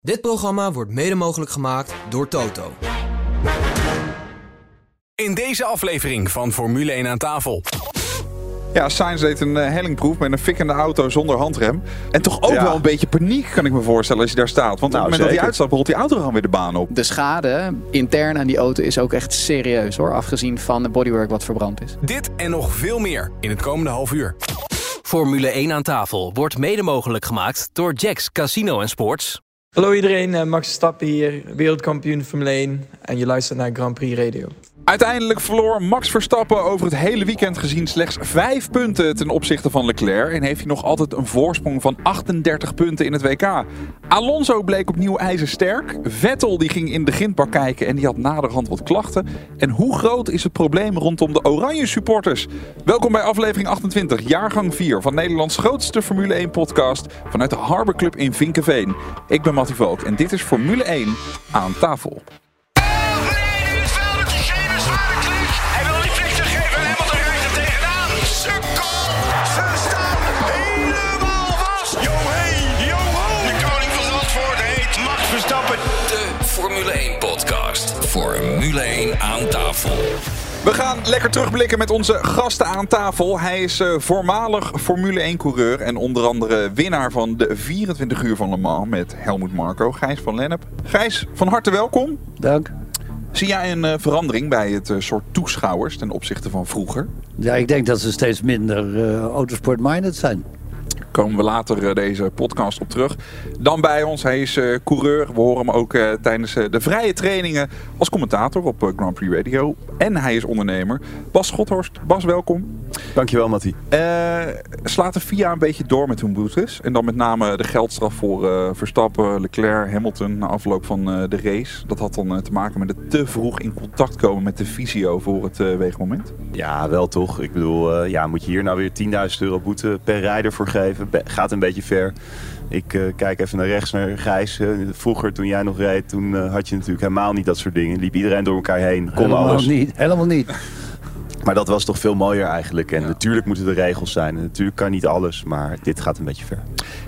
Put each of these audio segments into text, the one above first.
Dit programma wordt mede mogelijk gemaakt door Toto. In deze aflevering van Formule 1 aan tafel. Ja, Sainz deed een uh, hellingproef met een fikkende auto zonder handrem. En toch ook Ja. wel een beetje paniek, kan ik me voorstellen, als je daar staat. Want Nou, op het moment dat hij uitstapt, rolt die auto gewoon weer de baan op. De schade intern aan die auto is ook echt serieus hoor. Afgezien van de bodywork wat verbrand is. Dit en nog veel meer in het komende half uur. Formule 1 aan tafel wordt mede mogelijk gemaakt door Jacks Casino en Sports. Hallo iedereen, eh, Max Verstappen hier, wereldkampioen Formule 1 en je luistert naar Grand Prix Radio. Uiteindelijk verloor Max Verstappen over het hele weekend gezien slechts 5 punten ten opzichte van Leclerc. En heeft hij nog altijd een voorsprong van 38 punten in het WK. Alonso bleek opnieuw ijzersterk. Vettel die ging in de grindbak kijken en die had naderhand wat klachten. En hoe groot is het probleem rondom de Oranje supporters? Welkom bij aflevering 28, jaargang 4 van Nederlands grootste Formule 1 podcast vanuit de Harbor Club in Vinkenveen. Ik ben Mattie Valk en dit is Formule 1 aan tafel. Formule 1 aan tafel. We gaan lekker terugblikken met onze gasten aan tafel. Hij is eh, voormalig Formule 1-coureur en onder andere winnaar van de 24 uur van Le Mans met Helmut Marko, Gijs van Lennep. Gijs, van harte welkom. Dank. Zie jij een eh, verandering bij het eh, soort toeschouwers ten opzichte van vroeger? Ja, ik denk dat ze steeds minder eh autosport-minded zijn. Komen we later eh, deze podcast op terug. Dan bij ons, hij is eh, coureur. We horen hem ook eh, tijdens de vrije trainingen als commentator op Grand Prix Radio. En hij is ondernemer. Bas Schothorst. Bas, welkom. Dankjewel, Mattie. Slaat de FIA een beetje door met hun boetes. En dan met name de geldstraf voor Verstappen, Leclerc, Hamilton na afloop van de race. Dat had dan te maken met het te vroeg in contact komen met de visio voor het weegmoment. Ja, wel toch. Ik bedoel, ja, moet je hier nou weer 10.000 euro boete per rijder voor geven? Gaat een beetje ver. Ik eh, kijk even naar rechts, naar Gijs. Eh, vroeger, toen jij nog reed, toen eh, had je natuurlijk helemaal niet dat soort dingen. Liep iedereen door elkaar heen, kon helemaal alles. niet. Helemaal niet. Maar dat was toch veel mooier eigenlijk. En natuurlijk moeten er regels zijn. En natuurlijk kan niet alles, maar dit gaat een beetje ver.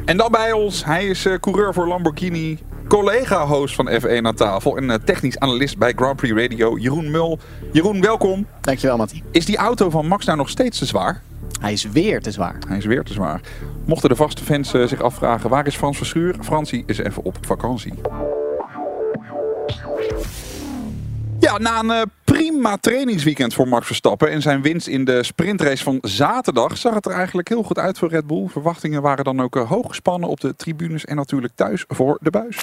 En dan bij ons, hij is eh, coureur voor Lamborghini. Collega-host van F1 aan tafel. En technisch analist bij Grand Prix Radio, Jeroen Mul. Jeroen, welkom. Dankjewel Mattie. Is die auto van Max nou nog steeds te zwaar? Hij is weer te zwaar. Hij is weer te zwaar. Mochten de vaste fans eh, zich afvragen, waar is Frans Verschuur? Fransie is even op vakantie. Ja, na een eh, prima trainingsweekend voor Max Verstappen en zijn winst in de sprintrace van zaterdag zag het er eigenlijk heel goed uit voor Red Bull. Verwachtingen waren dan ook eh, hoog gespannen op de tribunes en natuurlijk thuis voor de buis.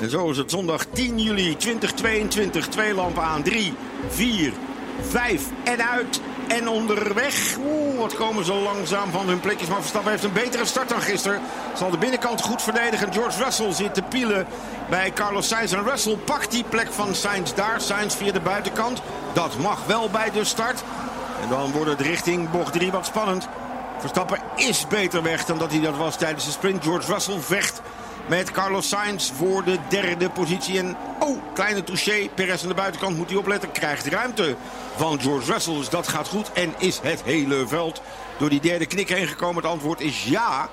En zo is het zondag 10 juli 2022. Twee lampen aan. 3, 4, 5 en uit. En onderweg. Oeh, wat komen ze langzaam van hun plekjes. Maar Verstappen heeft een betere start dan gisteren. Zal de binnenkant goed verdedigen. George Russell zit te pielen bij Carlos Sainz. En Russell pakt die plek van Sainz daar. Sainz via de buitenkant. Dat mag wel bij de start. En dan wordt het richting bocht 3 wat spannend. Verstappen is beter weg dan dat hij dat was tijdens de sprint. George Russell vecht met Carlos Sainz voor de derde positie. En oh, kleine touché. Perez aan de buitenkant moet hij opletten. Krijgt ruimte van George Russell. Dus dat gaat goed. En is het hele veld door die derde knik heen gekomen? Het antwoord is ja.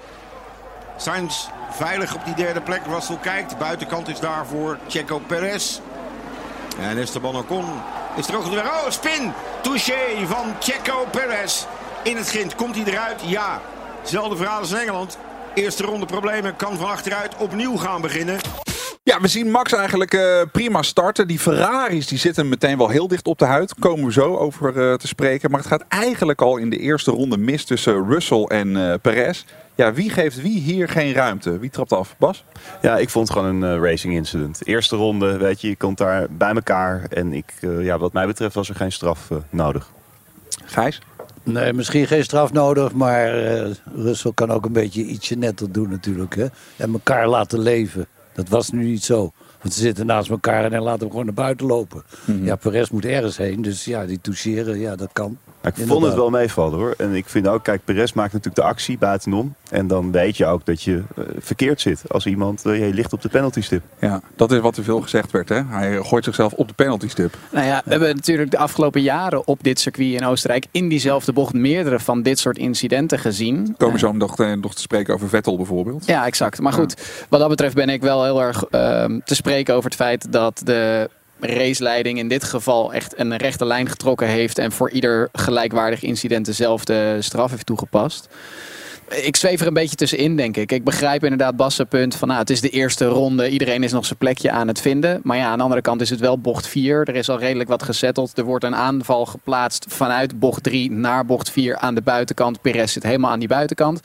Sainz veilig op die derde plek. Russell kijkt. Buitenkant is daar voor Checo Perez. En Esteban Ocon is er ook weer. Oh, spin! Touché van Checo Perez. In het grind. Komt hij eruit? Ja. Zelfde verhaal als in Engeland. Eerste ronde problemen. Kan van achteruit opnieuw gaan beginnen. Ja, we zien Max eigenlijk eh, prima starten. Die Ferraris die zitten meteen wel heel dicht op de huid. Komen we zo over eh, te spreken. Maar het gaat eigenlijk al in de eerste ronde mis tussen Russell en eh, Perez. Ja, wie geeft wie hier geen ruimte? Wie trapt af? Bas? Ja, ik vond het gewoon een eh, racing incident. Eerste ronde, weet je, je komt daar bij elkaar. En ik, eh, ja, wat mij betreft was er geen straf nodig. Gijs? Nee, misschien geen straf nodig, maar eh Russell kan ook een beetje ietsje netter doen natuurlijk. Hè? En elkaar laten leven. Dat was nu niet zo. Want ze zitten naast elkaar en laat hem gewoon naar buiten lopen. Ja, Perez moet ergens heen, dus ja, die toucheren, ja, dat kan. Ik vond het wel meevallen hoor. En ik vind ook, kijk, Perez maakt natuurlijk de actie buitenom. En dan weet je ook dat je eh, verkeerd zit. Als iemand, eh, je ligt op de penalty stip. Ja, dat is wat er veel gezegd werd. Hè? Hij gooit zichzelf op de penalty stip. Nou ja, we hebben natuurlijk de afgelopen jaren op dit circuit in Oostenrijk in diezelfde bocht meerdere van dit soort incidenten gezien. Komen we zo nog, eh, nog te spreken over Vettel bijvoorbeeld. Ja, exact. Maar goed, wat dat betreft ben ik wel heel erg ehm, te spreken over het feit dat de raceleiding in dit geval echt een rechte lijn getrokken heeft en voor ieder gelijkwaardig incident dezelfde straf heeft toegepast. Ik zweef er een beetje tussenin, denk ik. Ik begrijp inderdaad Bas' punt van nou, het is de eerste ronde. Iedereen is nog zijn plekje aan het vinden. Maar ja, aan de andere kant is het wel bocht 4. Er is al redelijk wat gezetteld. Er wordt een aanval geplaatst vanuit bocht 3 naar bocht 4 aan de buitenkant. Perez zit helemaal aan die buitenkant.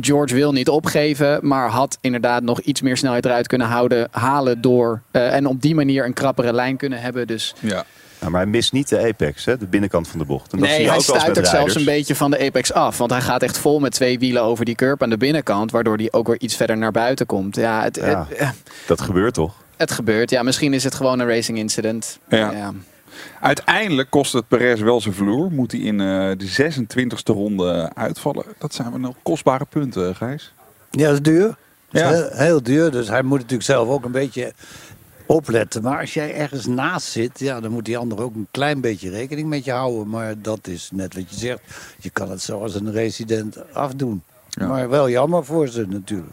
George wil niet opgeven, maar had inderdaad nog iets meer snelheid eruit kunnen houden, halen door eh, en op die manier een krappere lijn kunnen hebben. Dus Ja. Nou, maar hij mist niet de apex, hè, de binnenkant van de bocht. En dat zie nee, je hij ook stuit ook zelfs een beetje van de apex af, want hij gaat echt vol met twee wielen over die curb aan de binnenkant, waardoor hij ook weer iets verder naar buiten komt. Ja, het, Ja. het, Dat gebeurt toch? het gebeurt. Ja, misschien is het gewoon een racing incident. Ja. Uiteindelijk kost het Perez wel zijn vloer. Moet hij in eh, de 26e ronde uitvallen. Dat zijn wel kostbare punten, Gijs. Ja, dat is duur. Dat is Ja. Heel, heel duur, dus hij moet natuurlijk zelf ook een beetje opletten. Maar als jij ergens naast zit, ja, dan moet die ander ook een klein beetje rekening met je houden. Maar dat is net wat je zegt. Je kan het zoals een resident afdoen. Ja. Maar wel jammer voor ze natuurlijk.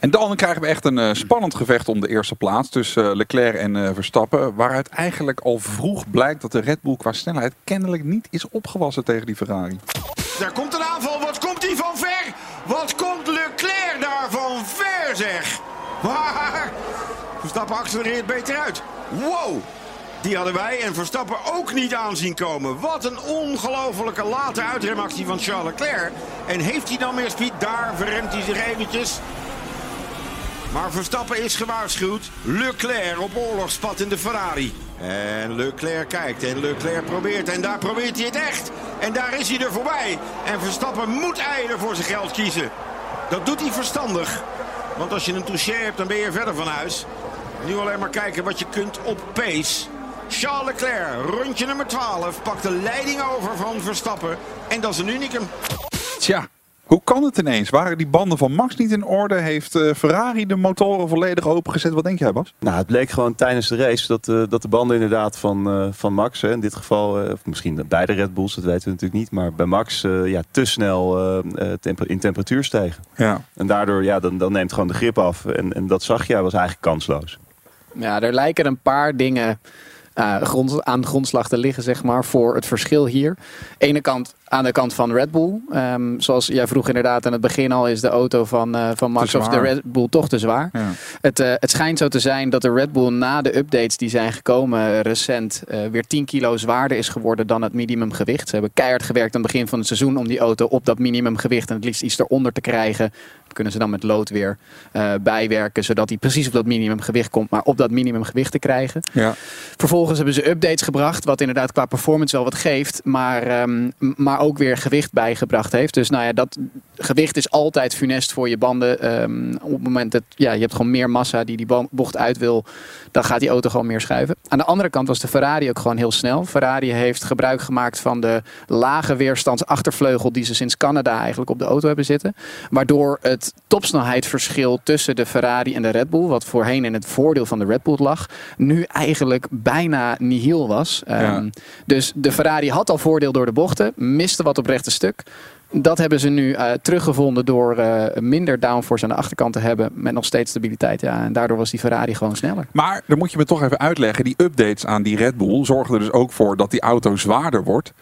En dan krijgen we echt een eh, spannend gevecht om de eerste plaats tussen eh, Leclerc en eh, Verstappen. Waaruit eigenlijk al vroeg blijkt dat de Red Bull qua snelheid kennelijk niet is opgewassen tegen die Ferrari. Daar komt een aanval. Wat komt die van ver? Wat komt Leclerc daar van ver, zeg? Waar? Verstappen accelereert beter uit. Wow! Die hadden wij en Verstappen ook niet aanzien komen. Wat een ongelofelijke late uitremactie van Charles Leclerc. En heeft hij dan meer speed? Daar verremt hij zich eventjes. Maar Verstappen is gewaarschuwd. Leclerc op oorlogspad in de Ferrari. En Leclerc kijkt en Leclerc probeert. En daar probeert hij het echt. En daar is hij er voorbij. En Verstappen moet eieren voor zijn geld kiezen. Dat doet hij verstandig. Want als je een touché hebt, dan ben je verder van huis. Nu alleen maar kijken wat je kunt op pace. Charles Leclerc, rondje nummer 12, pakt de leiding over van Verstappen. En dat is een unicum. Tja, hoe kan het ineens? Waren die banden van Max niet in orde? Heeft eh, Ferrari de motoren volledig opengezet? Wat denk jij, Bas? Nou, het bleek gewoon tijdens de race dat, eh, dat de banden inderdaad van, eh, van Max, hè, in dit geval, eh, of misschien beide Red Bulls, dat weten we natuurlijk niet, maar bij Max eh, ja, te snel eh, eh, in temperatuur stegen. Ja. En daardoor, ja, dan, dan neemt gewoon de grip af. En, en dat zag je, was eigenlijk kansloos. Ja, er lijken een paar dingen eh, grond, aan grondslag te liggen, zeg maar, voor het verschil hier. Ene kant aan de kant van Red Bull. Ehm, zoals jij vroeg inderdaad aan het begin al, is de auto van, eh, van Max of de. Red Bull toch te zwaar. Ja. Het, eh, het schijnt zo te zijn dat de Red Bull na de updates die zijn gekomen recent weer 10 kilo zwaarder is geworden dan het minimumgewicht. Ze hebben keihard gewerkt aan het begin van het seizoen om die auto op dat minimumgewicht en het liefst iets eronder te krijgen. Kunnen ze dan met lood weer eh, bijwerken, zodat hij precies op dat minimumgewicht komt, maar op dat minimumgewicht te krijgen. Ja. Vervolgens hebben ze updates gebracht, wat inderdaad qua performance wel wat geeft, maar, ehm, maar ook weer gewicht bijgebracht heeft. Dus nou ja, dat gewicht is altijd funest voor je banden. Ehm, op het moment dat ja, je hebt gewoon meer massa die die bo- bocht uit wil, dan gaat die auto gewoon meer schuiven. Aan de andere kant was de Ferrari ook gewoon heel snel. Ferrari heeft gebruik gemaakt van de lage weerstandsachtervleugel die ze sinds Canada eigenlijk op de auto hebben zitten. Waardoor het topsnelheidsverschil tussen de Ferrari en de Red Bull, wat voorheen in het voordeel van de Red Bull lag, nu eigenlijk bijna nihil was. Ehm, Dus de Ferrari had al voordeel door de bochten, miste wat op rechte stuk. Dat hebben ze nu eh, teruggevonden door eh, minder downforce aan de achterkant te hebben. Met nog steeds stabiliteit. Ja, en daardoor was die Ferrari gewoon sneller. Maar dan moet je me toch even uitleggen. Die updates aan die Red Bull zorgen er dus ook voor dat die auto zwaarder wordt.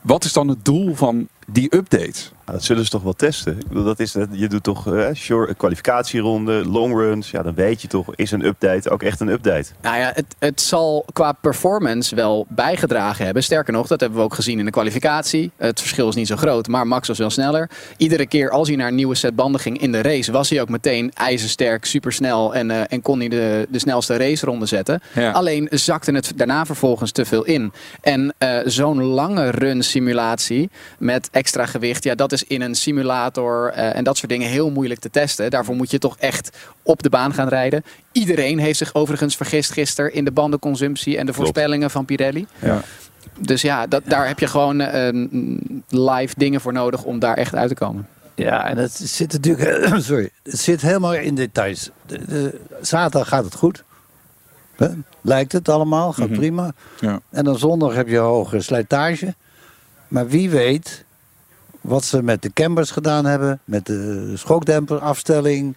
Wat is dan het doel van die updates? Nou, dat zullen ze toch wel testen. Ik bedoel, dat is, je doet toch eh, short, kwalificatieronde, long runs. Ja, dan weet je toch, is een update ook echt een update. Nou ja, het, het zal qua performance wel bijgedragen hebben. Sterker nog, dat hebben we ook gezien in de kwalificatie. Het verschil is niet zo groot, maar Max was wel sneller. Iedere keer als hij naar een nieuwe set banden ging in de race, was hij ook meteen ijzersterk, supersnel en, eh, en kon hij de, de snelste raceronde zetten. Ja. Alleen zakte het daarna vervolgens te veel in. En eh, zo'n lange run simulatie met extra gewicht, ja, dat is in een simulator eh, en dat soort dingen heel moeilijk te testen. Daarvoor moet je toch echt op de baan gaan rijden. Iedereen heeft zich overigens vergist gisteren in de bandenconsumptie en de voorspellingen van Pirelli. Ja. dus ja, dat, daar heb je gewoon eh, live dingen voor nodig om daar echt uit te komen. Ja, en het zit natuurlijk. Sorry, het zit helemaal in details. De, de- zaterdag gaat het goed. Hè? Lijkt het allemaal, gaat Mhm. prima. Ja. En dan zondag heb je hoge slijtage. Maar wie weet wat ze met de cambers gedaan hebben, met de schokdemperafstelling,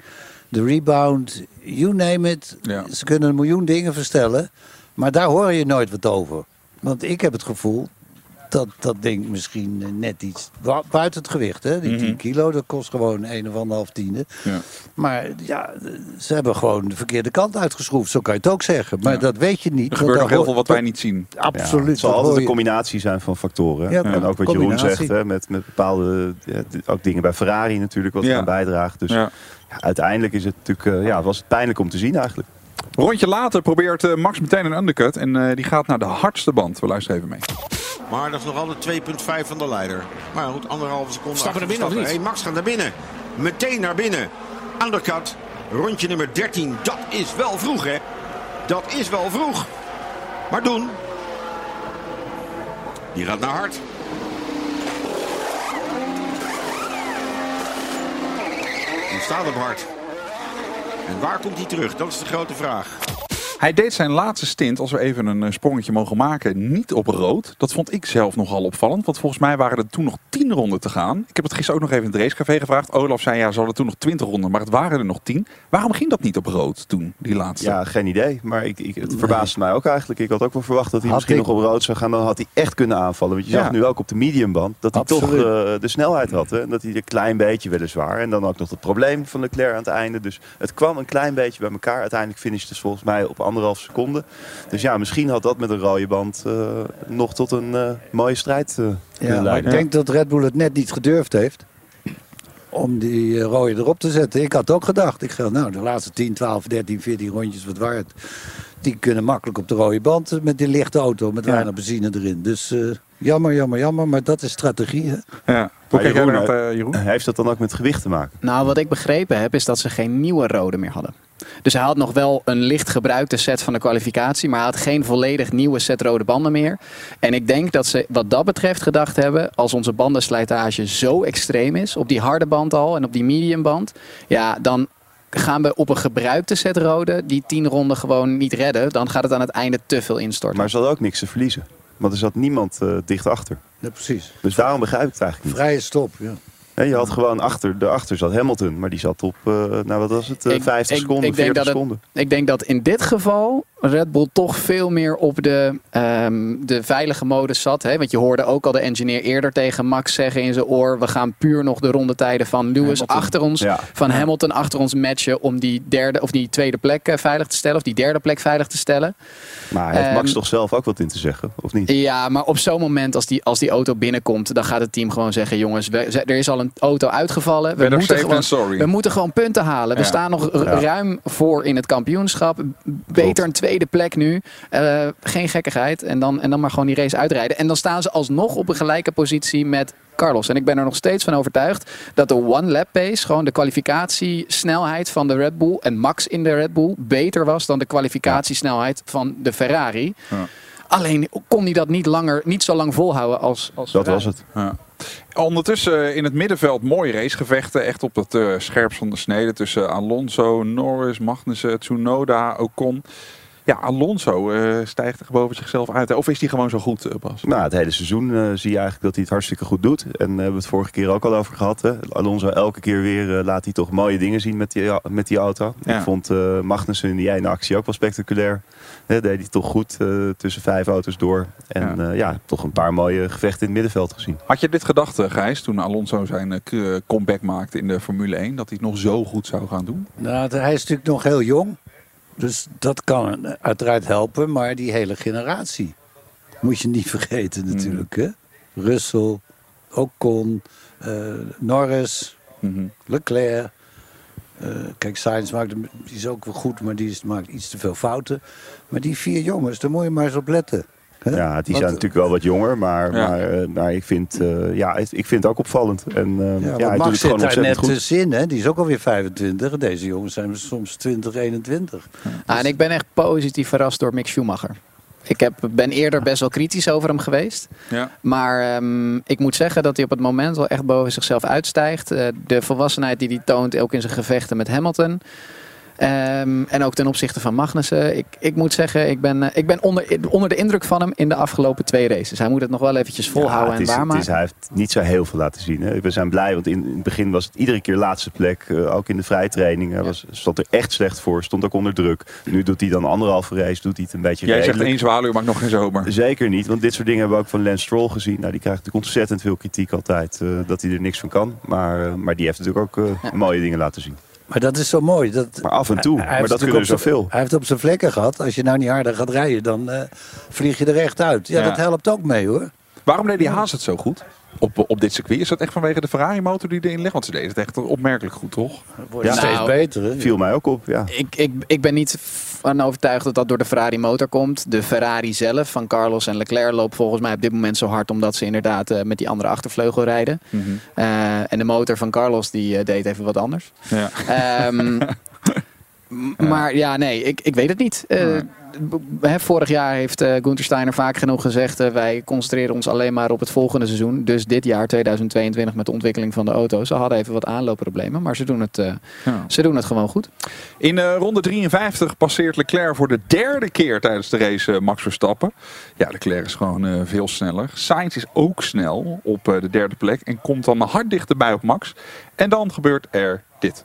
de rebound, you name it. Ja. Ze kunnen een miljoen dingen verstellen, maar daar hoor je nooit wat over. Want ik heb het gevoel dat dat ding misschien eh, net iets bu- buiten het gewicht, hè? Die 10 Mhm. kilo, dat kost gewoon een of anderhalf tiende. Ja. Maar ja, ze hebben gewoon de verkeerde kant uitgeschroefd, zo kan je het ook zeggen. Maar Ja. dat weet je niet. Er gebeurt nog heel veel wat wij niet zien. Ja, Absoluut. het zal altijd een combinatie zijn van factoren. Ja, en ook wat Jeroen zegt, hè, met, met bepaalde ook dingen bij Ferrari natuurlijk, wat Ja. eraan bijdraagt. Dus Ja. ja, uiteindelijk is het natuurlijk, eh, ja, was het pijnlijk om te zien eigenlijk. Rondje later probeert eh, Max meteen een undercut. En eh, die gaat naar de hardste band. We luisteren even mee. Maar dat is nog altijd 2,5 van de leider. Maar goed, anderhalve seconde. Stappen naar binnen of Verstappen. Hey, Max gaat naar binnen. Meteen naar binnen. Undercut. Rondje nummer 13. Dat is wel vroeg, hè? Dat is wel vroeg. Maar doen. Die gaat naar hard. Die staat op hard. En waar komt hij terug? Dat is de grote vraag. Hij deed zijn laatste stint, als we even een eh, sprongetje mogen maken, niet op rood. Dat vond ik zelf nogal opvallend, want volgens mij waren er toen nog 10 ronden te gaan. Ik heb het gisteren ook nog even in het racecafé gevraagd. Olaf zei ja, ze hadden toen nog 20 ronden, maar het waren er nog 10. Waarom ging dat niet op rood toen, die laatste? Ja, geen idee. Maar ik, ik, het verbaasde mij ook eigenlijk. Ik had ook wel verwacht dat hij Had misschien ik- nog op rood zou gaan. Dan had hij echt kunnen aanvallen. Want je Ja. zag nu ook op de mediumband dat hij toch eh, de snelheid had. Hè? En dat hij een klein beetje weliswaar. En dan ook nog het probleem van Leclerc aan het einde. Dus het kwam een klein beetje bij elkaar. Uiteindelijk finishte het volgens mij op anderhalf seconde. Dus ja, misschien had dat met een rode band eh, nog tot een eh, mooie strijd eh, kunnen Ja, ik denk dat Red Bull het net niet gedurfd heeft. Om die rode erop te zetten. Ik had ook gedacht. Ik ga, nou, de laatste 10, 12, 13, 14 rondjes wat waard. Die kunnen makkelijk op de rode band met die lichte auto. Met Ja. weinig benzine erin. Dus eh, jammer, jammer, jammer. Maar dat is strategie. Hè? Ja. Hoe kijk jij eh, Jeroen? Heeft dat dan ook met gewicht te maken? Nou, wat ik begrepen heb, is dat ze geen nieuwe rode meer hadden. Dus hij had nog wel een licht gebruikte set van de kwalificatie, maar hij had geen volledig nieuwe set rode banden meer. En ik denk dat ze wat dat betreft gedacht hebben, als onze bandenslijtage zo extreem is, op die harde band al en op die medium band, ja, dan gaan we op een gebruikte set rode die tien ronden gewoon niet redden. Dan gaat het aan het einde te veel instorten. Maar ze hadden ook niks te verliezen. Want er zat niemand eh, dicht achter. Ja, precies. Dus daarom begrijp ik het eigenlijk niet. Vrije stop. Ja. Nee, je had gewoon achter, daarachter zat Hamilton, maar die zat op, eh, nou wat was het, eh, Ik- 50 ik- seconden, ik denk 40 dat het- seconden. Ik denk dat in dit geval Red Bull toch veel meer op de, ehm, de veilige modus zat. Hè? Want je hoorde ook al de engineer eerder tegen Max zeggen in zijn oor... we gaan puur nog de rondetijden van Lewis Hamilton. achter ons... Ja. van Hamilton achter ons matchen om die, derde, of die tweede plek eh, veilig te stellen... of die derde plek veilig te stellen. Maar heeft Max Ehm, toch zelf ook wat in te zeggen, of niet? Ja, maar op zo'n moment als die, als die auto binnenkomt... dan gaat het team gewoon zeggen... jongens, we- er is al een auto uitgevallen. We moeten gewoon, we moeten gewoon punten halen. We Ja. staan nog Ja. ruim voor in het kampioenschap. Beter een tweede plek nu. Eh, geen gekkigheid. En dan, en dan maar gewoon die race uitrijden. En dan staan ze alsnog op een gelijke positie met Carlos. En ik ben er nog steeds van overtuigd dat de one lap pace, gewoon de kwalificatiesnelheid van de Red Bull en Max in de Red Bull, beter was dan de kwalificatiesnelheid van de Ferrari. Ja. Alleen kon hij dat niet, langer, niet zo lang volhouden als, als Dat Ferrari. was het. Ja. Ondertussen eh, in het middenveld mooie racegevechten. Echt op het eh, scherpst van de snede tussen Alonso, Norris, Magnussen, Tsunoda, Ocon. Ja, Alonso eh, stijgt er boven zichzelf uit. Of is hij gewoon zo goed, eh, Bas? Nou, het hele seizoen eh, zie je eigenlijk dat hij het hartstikke goed doet. En daar hebben we het vorige keer ook al over gehad. Hè? Alonso elke keer weer eh, laat hij toch mooie dingen zien met die, met die auto. Ja. Ik vond eh, Magnussen in die ene actie ook wel spectaculair. Hè, deed hij toch goed eh, tussen vijf auto's door. En Ja. ja. ja, toch een paar mooie gevechten in het middenveld gezien. Had je dit gedacht, eh, Gijs, toen Alonso zijn eh, comeback maakte in de Formule 1? Dat hij het nog zo goed zou gaan doen? Nou, hij is natuurlijk nog heel jong. Dus dat kan uiteraard helpen. Maar die hele generatie moet je niet vergeten natuurlijk. Hè? Russell, Ocon, eh, Norris, Mhm. Leclerc. Eh, kijk, Sainz maakt, hem- die is ook wel goed, maar die is, maakt iets te veel fouten. Maar die vier jongens, daar moet je maar eens op letten. Hè? Ja, die zijn natuurlijk wel wat jonger. Maar, Ja. maar, eh, maar ik, vind, eh, ja, het- ik vind het ook opvallend. En eh, Ja, doet Max het zit daar net goed. tussenin, hè? die is ook alweer 25. Deze jongens zijn soms 20, 21. Ah, en ik ben echt positief verrast door Mick Schumacher. Ik heb, ben eerder best wel kritisch over hem geweest. Ja. Maar ehm, ik moet zeggen dat hij op het moment wel echt boven zichzelf uitstijgt. Eh, de volwassenheid die hij toont, ook in zijn gevechten met Hamilton. Ehm, en ook ten opzichte van Magnussen. Ik, ik moet zeggen, ik ben, eh, ik ben onder, onder de indruk van hem in de afgelopen twee races. Hij moet het nog wel eventjes volhouden Ja, het is, en het waarmaken. is, hij heeft niet zo heel veel laten zien. Hè. We zijn blij, want in, in het begin was het iedere keer laatste plek. eh, ook in de vrijtraining. Hij was, stond er echt slecht voor. Stond ook onder druk. Nu doet hij dan anderhalve race. Doet hij het een beetje Jij zegt redelijk. één zwaluw, maakt nog geen zomer. Zeker niet, want dit soort dingen hebben we ook van Lance Stroll gezien. Nou, die krijgt natuurlijk ontzettend veel kritiek altijd. eh, dat hij er niks van kan. Maar, maar die heeft natuurlijk ook mooie dingen laten zien. Maar dat is zo mooi. Dat, Maar af en toe. Hij maar heeft dat kunnen op zijn- zoveel. Hij heeft op zijn vlekken gehad. Als je nou niet harder gaat rijden, dan eh, vlieg je er echt uit. Ja, Ja. dat helpt ook mee hoor. Waarom deed die Haas het zo goed? Op, op dit circuit? Is dat echt vanwege de Ferrari-motor die erin ligt? Want ze deden het echt opmerkelijk goed, toch? Wordt Ja. steeds Nou, beter. Hè? Viel mij ook op, ja. Ik, ik, ik ben niet van overtuigd dat dat door de Ferrari motor komt. De Ferrari zelf van Carlos en Leclerc loopt volgens mij op dit moment zo hard omdat ze inderdaad eh, met die andere achtervleugel rijden. Eh, en de motor van Carlos die eh, deed even wat anders. Ja. Ehm, Maar ja, nee, ik, ik weet het niet. Eh, hè, vorig jaar heeft eh Gunther Steiner vaak genoeg gezegd... eh, wij concentreren ons alleen maar op het volgende seizoen. Dus dit jaar, 2022, met de ontwikkeling van de auto. Ze hadden even wat aanloopproblemen, maar ze doen het, Ja. ze doen het gewoon goed. In ronde 53 passeert Leclerc voor de derde keer tijdens de race Max Verstappen. Ja, Leclerc is gewoon veel sneller. Sainz is ook snel op de derde plek en komt dan hard dichterbij op Max. En dan gebeurt er dit.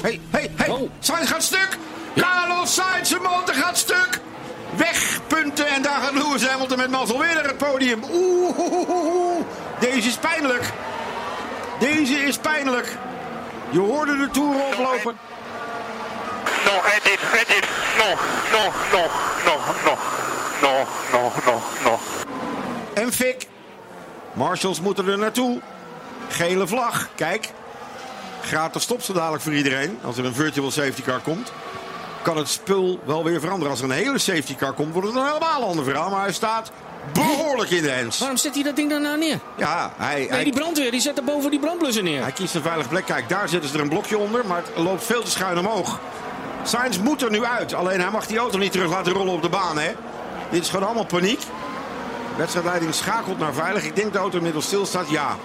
Hey, hey, hey. Sainz gaat stuk. Carlos Sainz, zijn motor gaat stuk. Weg, punten. En daar gaat Lewis Hamilton met mazzel weer naar het podium. Oeh, oeh, oeh, oeh. Deze is pijnlijk. Deze is pijnlijk. Je hoorde de toer oplopen. Nog, het is, het is, nog, nog, nog, nog, nog, nog, nog, nog, nog. En Fik. Marshals moeten er naartoe. Gele vlag. Kijk. Gratis stop zo dadelijk voor iedereen. Als er een virtual safety car komt. Kan het spul wel weer veranderen. Als er een hele safety car komt, wordt het een helemaal ander verhaal. Maar hij staat behoorlijk in de hens. Waarom zet hij dat ding dan nou neer? Ja, hij, Nee, hij, die brandweer die zet er boven die brandblusser neer. hij kiest een veilige plek. Kijk, daar zetten ze er een blokje onder. Maar het loopt veel te schuin omhoog. Sainz moet er nu uit. Alleen hij mag die auto niet terug laten rollen op de baan. Hè? Dit is gewoon allemaal paniek. Wedstrijdleiding schakelt naar veilig. Ik denk dat de auto inmiddels stilstaat. Ja.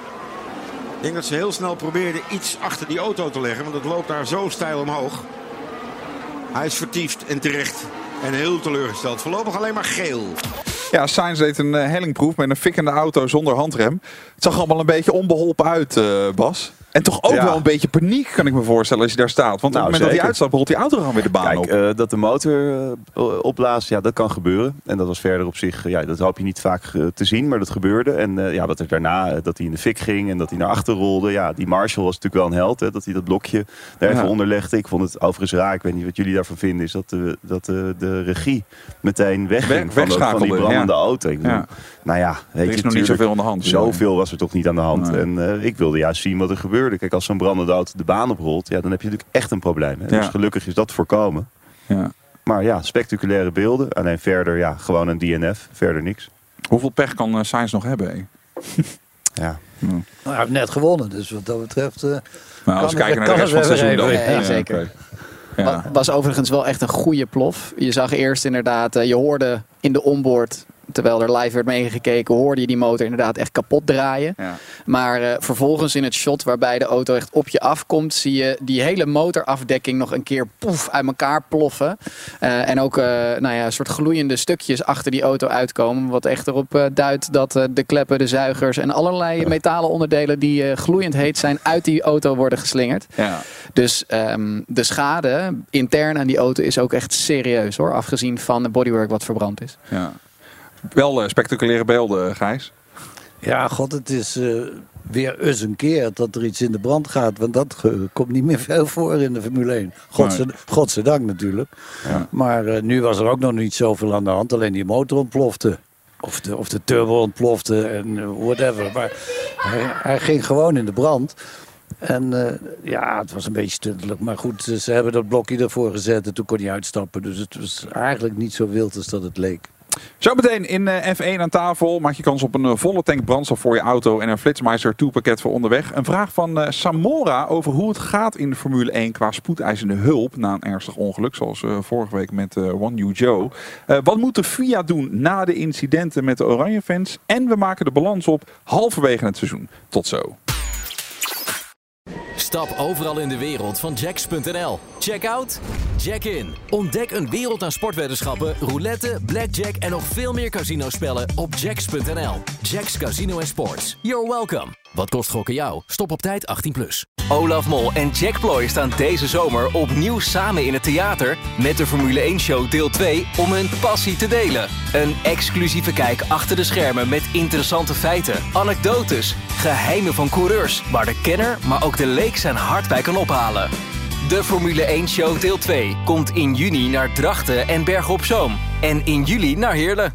Denk dat ze heel snel probeerden iets achter die auto te leggen. Want het loopt daar zo steil omhoog. Hij is vertiefd en terecht. En heel teleurgesteld. Voorlopig alleen maar geel. Ja, Sainz deed een eh, hellingproef met een fikkende auto zonder handrem. Het zag allemaal een beetje onbeholpen uit, eh, Bas. En toch ook Ja. wel een beetje paniek, kan ik me voorstellen, als je daar staat. Want op Nou, het moment dat hij uitstapt, rolt die auto gewoon weer de baan Kijk, op. eh, dat de motor eh, opblaast, ja, dat kan gebeuren. En dat was verder op zich, ja, dat hoop je niet vaak eh, te zien, maar dat gebeurde. En ja, wat er daarna, dat hij in de fik ging en dat hij naar achter rolde. Ja, die Marshall was natuurlijk wel een held, hè, dat hij dat blokje daar even Ja. onder legde. Ik vond het overigens raar, ik weet niet wat jullie daarvan vinden, is dat de, dat de, de regie meteen wegging Weg- van, van die brandende ja. auto. Ik bedoel. Nou ja, weet er is je, nog niet zoveel aan de hand. Zoveel was er toch niet aan de hand. Nee. En ik wilde juist zien wat er gebeurde. Kijk, als zo'n brandende auto de baan oprolt, ja, dan heb je natuurlijk echt een probleem. Hè? Ja. Dus gelukkig is dat voorkomen. Ja. Maar ja, spectaculaire beelden. Alleen verder, ja, gewoon een DNF. Verder niks. Hoeveel pech kan eh, Sainz nog hebben? Ja. Nou, hij heeft net gewonnen, dus wat dat betreft... Nou, Kan als we het- kijken naar de rest van het seizoen dan. ja, zeker. Ja. Wa- Was overigens wel echt een goede plof. Je zag eerst inderdaad, eh, je hoorde in de onboard, terwijl er live werd meegekeken, hoorde je die motor inderdaad echt kapot draaien. Ja. Maar eh, vervolgens in het shot waarbij de auto echt op je afkomt, zie je die hele motorafdekking nog een keer poef uit elkaar ploffen. Eh, en ook eh, nou ja, een soort gloeiende stukjes achter die auto uitkomen. Wat echt erop duidt dat de kleppen, de zuigers en allerlei metalen onderdelen die gloeiend heet zijn uit die auto worden geslingerd. Ja. Dus ehm, de schade intern aan die auto is ook echt serieus hoor. Afgezien van de bodywork wat verbrand is. Ja. Wel eh, spectaculaire beelden, eh, Gijs. Ja, god, het is eh, weer eens een keer dat er iets in de brand gaat. Want dat komt niet meer veel voor in de Formule 1. Godzij, godzijdank natuurlijk. Ja. Maar nu was er ook nog niet zoveel aan de hand. Alleen die motor ontplofte. Of de, of de turbo ontplofte en whatever. Maar hij, hij ging gewoon in de brand. En ja, het was een beetje stuntelijk. Maar goed, ze hebben dat blokje ervoor gezet en toen kon hij uitstappen. Dus het was eigenlijk niet zo wild als dat het leek. Zometeen in eh, F1 aan tafel maak je kans op een eh, volle tank brandstof voor je auto en een Flitsmeister 2 pakket voor onderweg. Een vraag van eh, Samora over hoe het gaat in de Formule 1 qua spoedeisende hulp na een ernstig ongeluk, zoals vorige week met One New Joe. Wat moet de FIA doen na de incidenten met de Oranje fans? En we maken de balans op halverwege het seizoen. Tot zo. Stap overal in de wereld van Jacks.nl. Check out, check in. Ontdek een wereld aan sportweddenschappen, roulette, blackjack en nog veel meer casinospellen op Jacks.nl. Jacks Casino en Sports. You're welcome. Wat kost gokken jou? Stop op tijd 18+. Plus. Olaf Mol en Jack Ploy staan deze zomer opnieuw samen in het theater met de Formule 1-show deel 2 om hun passie te delen. Een exclusieve kijk achter de schermen met interessante feiten, anekdotes, geheimen van coureurs waar de kenner, maar ook de leek zijn hart bij kan ophalen. De Formule 1-show deel 2 komt in juni naar Drachten en Berg op Zoom. En in juli naar Heerlen.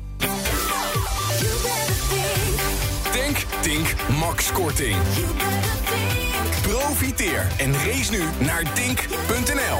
Denk, Tink, Max Korting. Profiteer en race nu naar dink.nl.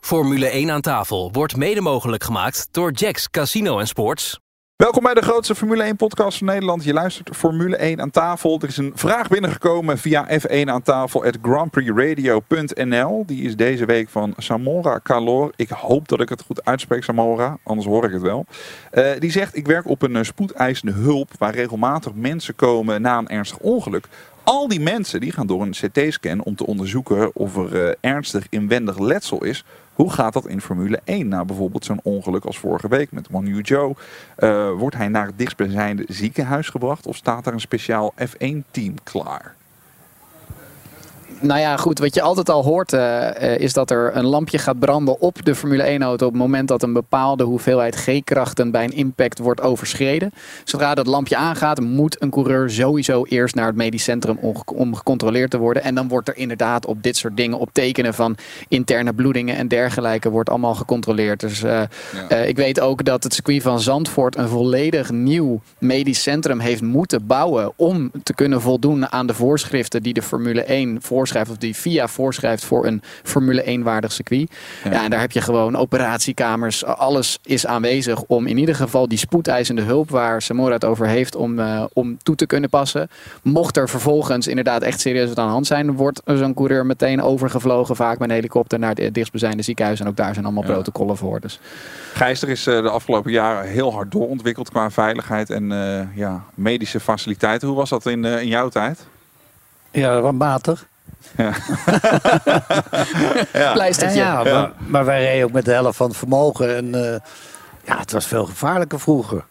Formule 1 aan tafel wordt mede mogelijk gemaakt door Jacks Casino en Sports. Welkom bij de grootste Formule 1 podcast van Nederland. Je luistert Formule 1 aan tafel. Er is een vraag binnengekomen via F1 aan tafel at grandprixradio.nl. Die is deze week van Samora Calor. Ik hoop dat ik het goed uitspreek, Samora. Anders hoor ik het wel. Eh, die zegt, ik werk op een eh, spoedeisende hulp waar regelmatig mensen komen na een ernstig ongeluk. Al die mensen die gaan door een CT-scan om te onderzoeken of er eh, ernstig inwendig letsel is. Hoe gaat dat in Formule 1 na bijvoorbeeld zo'n ongeluk als vorige week met New Joe? Eh, wordt hij naar het dichtstbijzijnde ziekenhuis gebracht of staat er een speciaal F1-team klaar? Nou ja, goed. Wat je altijd al hoort eh, eh, is dat er een lampje gaat branden op de Formule 1-auto op het moment dat een bepaalde hoeveelheid G-krachten bij een impact wordt overschreden. Zodra dat lampje aangaat, moet een coureur sowieso eerst naar het medisch centrum om, om gecontroleerd te worden. En dan wordt er inderdaad op dit soort dingen, op tekenen van interne bloedingen en dergelijke, wordt allemaal gecontroleerd. Dus eh, ik weet ook dat het circuit van Zandvoort een volledig nieuw medisch centrum heeft moeten bouwen om te kunnen voldoen aan de voorschriften die de Formule 1 voorschrijft of die FIA voorschrijft voor een Formule 1 waardig circuit. Ja. en daar heb je gewoon operatiekamers, alles is aanwezig om in ieder geval die spoedeisende hulp waar Samora het over heeft om, eh, om toe te kunnen passen. Mocht er vervolgens inderdaad echt serieus wat aan de hand zijn, wordt zo'n coureur meteen overgevlogen, vaak met een helikopter naar het dichtstbijzijnde ziekenhuis en ook daar zijn allemaal Ja. protocollen voor. Dus. Is eh, de afgelopen jaren heel hard doorontwikkeld qua veiligheid en eh, ja, medische faciliteiten. Hoe was dat in, eh, in jouw tijd? Ja, wat matig. Ja. ja. Pleistertje. Ja, Ja. Maar, maar wij reden ook met de helft van het vermogen. En eh, ja, het was veel gevaarlijker vroeger.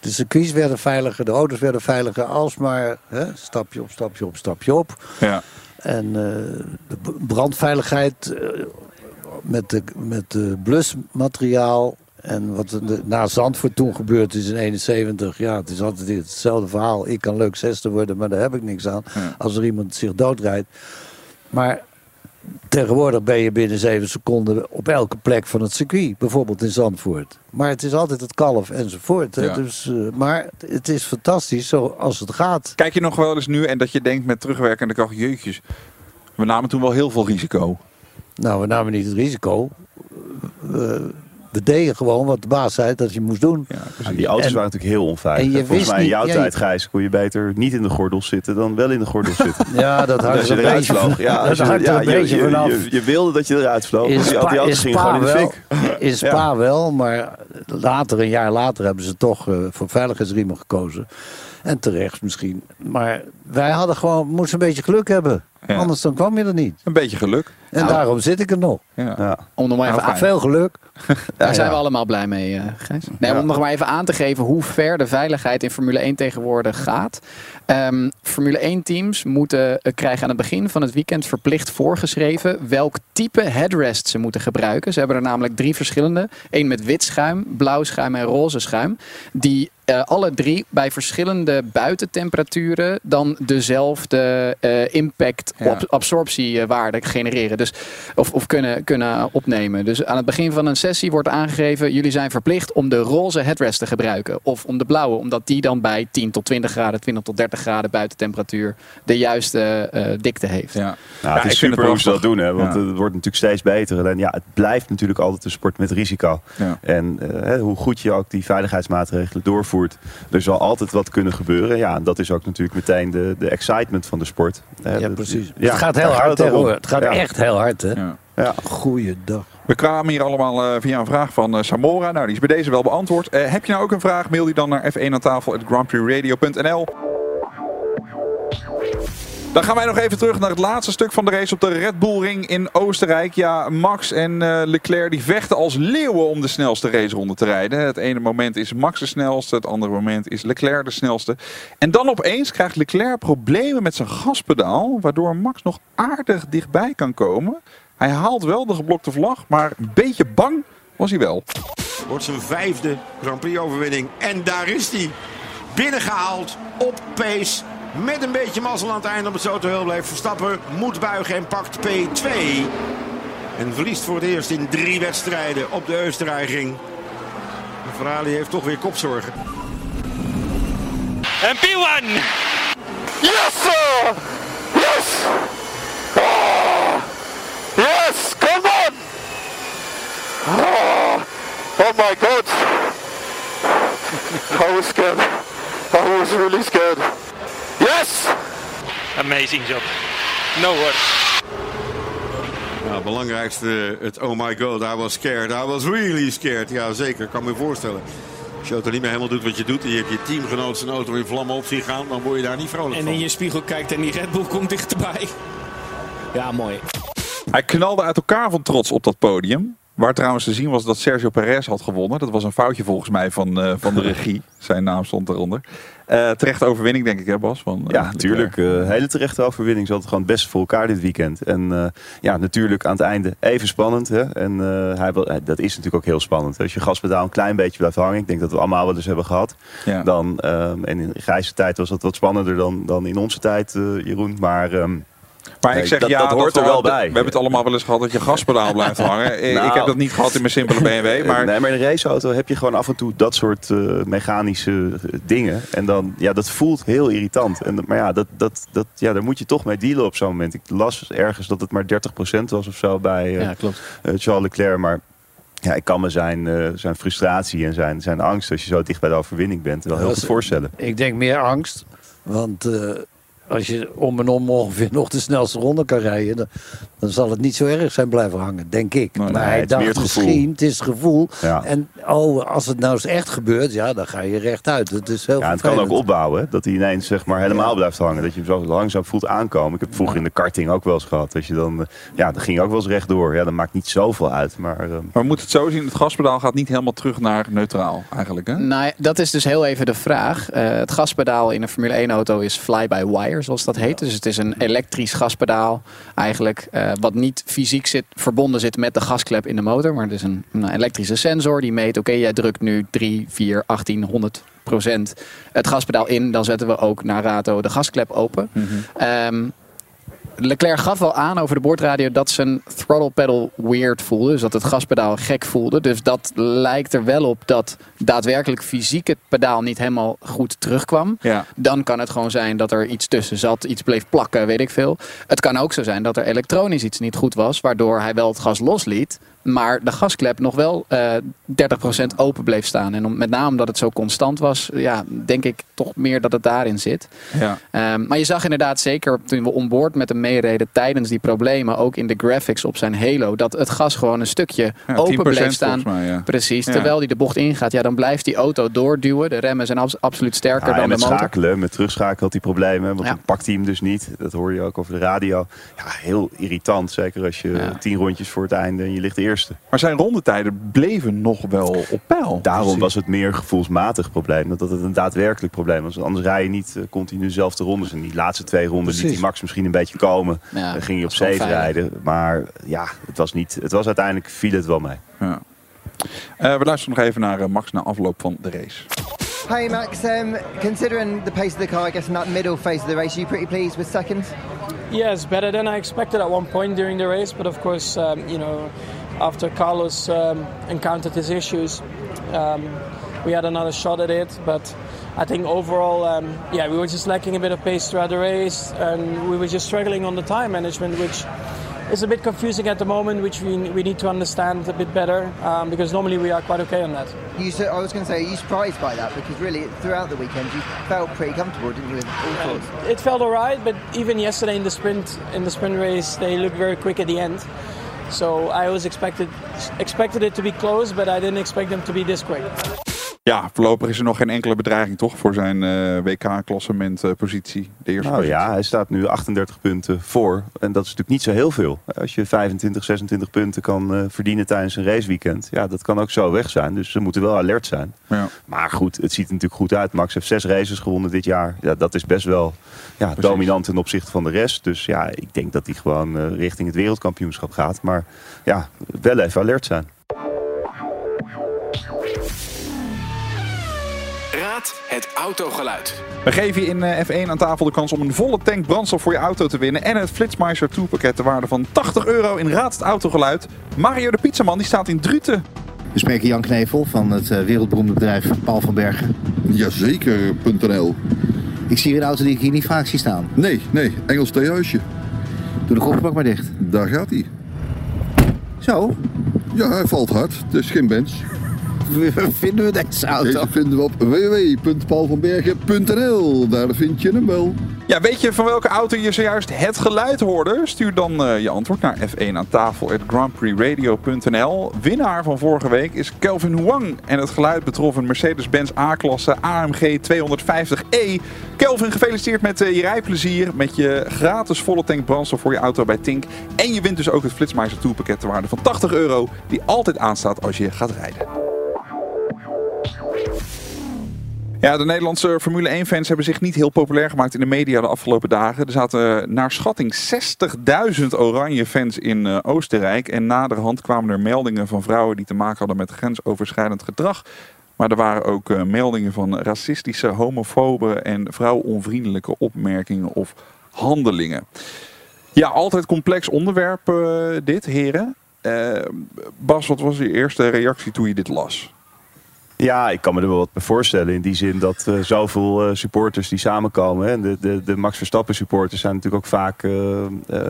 De circuits werden veiliger, de auto's werden veiliger. Alsmaar hè, stapje op, stapje op, stapje op. Ja. En eh, de brandveiligheid eh, met, de, met de blusmateriaal. En wat er de- na Zandvoort toen gebeurd is in 71. Ja, het is altijd hetzelfde verhaal. Ik kan leuk zesde worden, maar daar heb ik niks aan. Als er iemand zich doodrijdt. Maar tegenwoordig ben je binnen zeven seconden op elke plek van het circuit. Bijvoorbeeld in Zandvoort. Maar het is altijd het kalf enzovoort. hè. Ja. Dus, eh, maar het is fantastisch zoals het gaat. Kijk je nog wel eens nu en dat je denkt met terugwerkende kracht, jeutjes, we namen toen wel heel veel risico. Nou, we namen niet het risico. We, we deden gewoon wat de baas zei dat je moest doen. Ja, die auto's En- waren natuurlijk heel onveilig. en je Volgens wist mij in niet- jouw je- tijd, Gijs, kon je beter niet in de gordel zitten dan wel in de gordel zitten. Ja, dat hangt er je een beetje vloog. Ja, dat hangt er een beetje vanaf. Je, je wilde dat je eruit vloog. In dus die, Spa, die auto's gingen gewoon in de wel, fik. in Spa wel, maar later, een jaar later, hebben ze toch eh, voor veiligheidsriemen gekozen. En terecht misschien. Maar wij hadden gewoon, moesten een beetje geluk hebben. Ja. Anders dan kwam je er niet. Een beetje geluk. En Nou. daarom zit ik er nog. Ja. Om nog maar even Nou, aan, Veel geluk. Daar zijn we allemaal blij mee, eh Gijs. Nee, Om nog maar even aan te geven hoe ver de veiligheid in Formule 1 tegenwoordig gaat. Ehm, Formule 1 teams moeten eh, krijgen aan het begin van het weekend verplicht voorgeschreven welk type headrest ze moeten gebruiken. Ze hebben er namelijk drie verschillende. Eén met wit schuim, blauw schuim en roze schuim. Die eh, alle drie bij verschillende buitentemperaturen dan dezelfde impact Ja. absorptiewaarde genereren. Dus, of of kunnen, kunnen opnemen. Dus aan het begin van een sessie wordt aangegeven... jullie zijn verplicht om de roze headrest te gebruiken. Of om de blauwe, omdat die dan bij 10 tot 20 graden... 20 tot 30 graden buitentemperatuur de juiste eh, dikte heeft. Ja. Nou, het is super hoe ze dat doen, hè, want Ja. het wordt natuurlijk steeds beter. Alleen ja, het blijft natuurlijk altijd een sport met risico. Ja. En eh, hè, hoe goed je ook die veiligheidsmaatregelen doorvoert, er zal altijd wat kunnen gebeuren. Ja, en dat is ook natuurlijk meteen de, de excitement van de sport. Ja, precies. ja, het gaat heel hard, het om. hoor. Het gaat Ja. echt heel hard, hè. Ja. Ja. Goeiedag. We kwamen hier allemaal eh, via een vraag van eh, Samora. Nou, die is bij deze wel beantwoord. Eh, heb je nou ook een vraag? Mail die dan naar f1 aan tafel. Dan gaan wij nog even terug naar het laatste stuk van de race op de Red Bull Ring in Oostenrijk. Ja, Max en eh, Leclerc die vechten als leeuwen om de snelste raceronde te rijden. Het ene moment is Max de snelste, het andere moment is Leclerc de snelste. En dan opeens krijgt Leclerc problemen met zijn gaspedaal, waardoor Max nog aardig dichtbij kan komen. Hij haalt wel de geblokte vlag, maar een beetje bang was hij wel. Wordt zijn vijfde Grand Prix overwinning. En daar is hij. Binnengehaald op pace. Met een beetje mazzel aan het einde om het zo te heel blijft. Verstappen moet buigen en pakt P2. En verliest voor het eerst in drie wedstrijden op de Oostenrijking. De Ferrari heeft toch weer kopzorgen. En P1! Yes, sir! Yes! Oh! Yes! Come on! Oh, oh my god! I was scared. I was really scared. Yes! Amazing job. No words. Nou, het belangrijkste, het oh my god, I was scared. I was really scared. Ja, zeker, kan me voorstellen. Als je auto niet meer helemaal doet wat je doet en je hebt je teamgenoot zijn auto in vlammen op zien gaan, dan word je daar niet vrolijk En van. in je spiegel kijkt en die Red Bull komt dichterbij. Ja, mooi. Hij knalde uit elkaar van trots op dat podium. Waar trouwens te zien was dat Sergio Perez had gewonnen. Dat was een foutje volgens mij van, eh, van de regie. Zijn naam stond eronder. Eh terechte overwinning denk ik hè Bas? Van, eh, Ja, natuurlijk. hele terechte overwinning. Ze hadden het gewoon best voor elkaar dit weekend. En ja, natuurlijk aan het einde even spannend. Hè? En hij dat is natuurlijk ook heel spannend. Als je gaspedaal een klein beetje blijft hangen. Ik denk dat we allemaal wel eens hebben gehad. Ja. Dan, en in grijze tijd was dat wat spannender dan, dan in onze tijd, Jeroen. Maar ehm, Maar ik zeg dat- ja, dat hoort er we- wel bij. We hebben het allemaal wel eens gehad dat je gaspedaal blijft hangen. Eh, Nou, ik heb dat niet gehad in mijn simpele BMW. Maar Nee, maar in een raceauto heb je gewoon af en toe dat soort eh, mechanische eh, dingen. En dan, ja, dat voelt heel irritant. En, maar ja, dat, dat, dat, ja, daar moet je toch mee dealen op zo'n moment. Ik las ergens dat het maar 30% was of zo bij eh, Ja, klopt. eh, Charles Leclerc. Maar ja, ik kan me zijn, eh, zijn frustratie en zijn, zijn angst als je zo dicht bij de overwinning bent wel heel goed voorstellen. Ik denk meer angst. Want eh, als je om en om ongeveer nog de snelste ronde kan rijden... dan, dan zal het niet zo erg zijn blijven hangen, denk ik. Maar nee, hij het is meer dacht het gevoel. misschien, het is het gevoel. Ja. En oh, als het nou eens echt gebeurt, ja, dan ga je rechtuit. Het is heel Ja, het kan ook opbouwen. hè, Dat hij ineens zeg maar helemaal Ja. blijft hangen. Dat je hem zo langzaam voelt aankomen. Ik heb vroeger in de karting ook wel eens gehad. Dat je dan, eh, ja, dan ging je ook wel eens rechtdoor. Ja, dat maakt niet zoveel uit. Maar eh, Maar we moeten het zo zien, het gaspedaal gaat niet helemaal terug naar neutraal eigenlijk. Hè? Nou, dat is dus heel even de vraag. Eh, het gaspedaal in een Formule 1 auto is fly-by-wire, zoals dat heet. Dus het is een elektrisch gaspedaal eigenlijk. eh, wat niet fysiek zit, verbonden zit met de gasklep in de motor. Maar het is een, een elektrische sensor die meet, oké, jij drukt nu 3, 4, 18, 100 procent het gaspedaal in. Dan zetten we ook naar rato de gasklep open. Ehm, Leclerc gaf wel aan over de boordradio dat zijn throttle pedal weird voelde. Dus dat het gaspedaal gek voelde. Dus dat lijkt er wel op dat daadwerkelijk fysiek het pedaal niet helemaal goed terugkwam. Ja. Dan kan het gewoon zijn dat er iets tussen zat, iets bleef plakken, weet ik veel. Het kan ook zo zijn dat er elektronisch iets niet goed was, waardoor hij wel het gas losliet. Maar de gasklep nog wel eh 30% open bleef staan. En om, met name omdat het zo constant was, ja, denk ik toch meer dat het daarin zit. Ja. Ehm, maar je zag inderdaad zeker toen we onboord met hem meereden tijdens die problemen, ook in de graphics op zijn Halo, dat het gas gewoon een stukje Ja, open 10% bleef staan. volgens mij, ja. Precies, Ja. terwijl hij de bocht ingaat, ja, dan blijft die auto doorduwen. De remmen zijn abs- absoluut sterker ja, en dan de met motor. schakelen, met terugschakelen had hij problemen. Want Ja. dan pakt hij hem dus niet. Dat hoor je ook over de radio. Ja, heel irritant. Zeker als je Ja. tien rondjes voor het einde en je ligt eerste. Maar zijn rondetijden bleven nog wel op peil. Daarom was het meer gevoelsmatig probleem. Dat het een daadwerkelijk probleem was. Anders rij je niet eh, continu dezelfde rondes. En die laatste twee ronden liet die Max misschien een beetje komen. Ja, dan ging je op zeven rijden. Maar ja, het was, niet, het was uiteindelijk viel het wel mee. Ja. Eh, we luisteren nog even naar eh, Max na afloop van de race. Hi Max, um, considering the pace of the car, I guess in that middle phase of the race, are you pretty pleased with second? Yes, better than I expected at one point during the race, but of course, um, you know, after Carlos um, encountered his issues, um, we had another shot at it. But I think overall, um, yeah, we were just lacking a bit of pace throughout the race, and we were just struggling on the time management, which is a bit confusing at the moment, which we, we need to understand a bit better um, because normally we are quite okay on that. You I was going to say, are you surprised by that? Because really, throughout the weekend, you felt pretty comfortable, didn't you? All? It felt alright, but even yesterday in the sprint in the sprint race, they looked very quick at the end. So I always expected expected it to be close, but I didn't expect them to be this quick. Ja, voorlopig is er nog geen enkele bedreiging toch voor zijn eh, WK-klassementpositie. de eerste Nou positie. ja, hij staat nu 38 punten voor. En dat is natuurlijk niet zo heel veel. Als je 25, 26 punten kan eh, verdienen tijdens een raceweekend. Ja, dat kan ook zo weg zijn. Dus ze moeten wel alert zijn. Ja. Maar goed, het ziet er natuurlijk goed uit. Max heeft zes races gewonnen dit jaar. Ja, dat is best wel ja, dominant ten opzichte van de rest. Dus ja, ik denk dat hij gewoon eh, richting het wereldkampioenschap gaat. Maar ja, wel even alert zijn. Raad het autogeluid. We geven je in eh, F1 aan tafel de kans om een volle tank brandstof voor je auto te winnen. En het Flitsmeister 2 pakket ter waarde van 80 euro in Raad het Autogeluid. Mario de Pizzaman die staat in Druten. We spreken Jan Knevel van het eh, wereldberoemde bedrijf Paul van Bergen. Jazeker.nl. Ik zie hier een auto die ik hier niet vaak zie staan. Nee, nee, Engels theehuisje. Doe de kofferbak maar dicht. Daar gaat hij. Zo? Ja, hij valt hard. Het is geen bench. Vinden we deze auto? Deze vinden we op www.paulvanbergen.nl. Daar vind je hem wel. Ja, weet je van welke auto je zojuist het geluid hoorde? Stuur dan eh, je antwoord naar F1 aan tafel grandprixradio.nl. Winnaar van vorige week is Kelvin Huang. En het geluid betrof een Mercedes-Benz A-klasse AMG 250e. Kelvin, gefeliciteerd met eh, je rijplezier. Met je gratis volle tank brandstof voor je auto bij Tink. En je wint dus ook het Flitsmeister Tour pakket ter waarde van 80 euro. Die altijd aanstaat als je gaat rijden. Ja, de Nederlandse Formule 1-fans hebben zich niet heel populair gemaakt in de media de afgelopen dagen. Er zaten naar schatting 60.000 oranje fans in eh, Oostenrijk. En naderhand kwamen er meldingen van vrouwen die te maken hadden met grensoverschrijdend gedrag. Maar er waren ook eh, meldingen van racistische, homofobe en vrouwonvriendelijke opmerkingen of handelingen. Ja, altijd complex onderwerp eh, dit, heren. Bas, wat was je eerste reactie toen je dit las? Ja, ik kan me er wel wat bij voorstellen. In die zin dat eh, zoveel eh, supporters die samenkomen. Hè. De, de, de Max Verstappen supporters zijn natuurlijk ook vaak eh,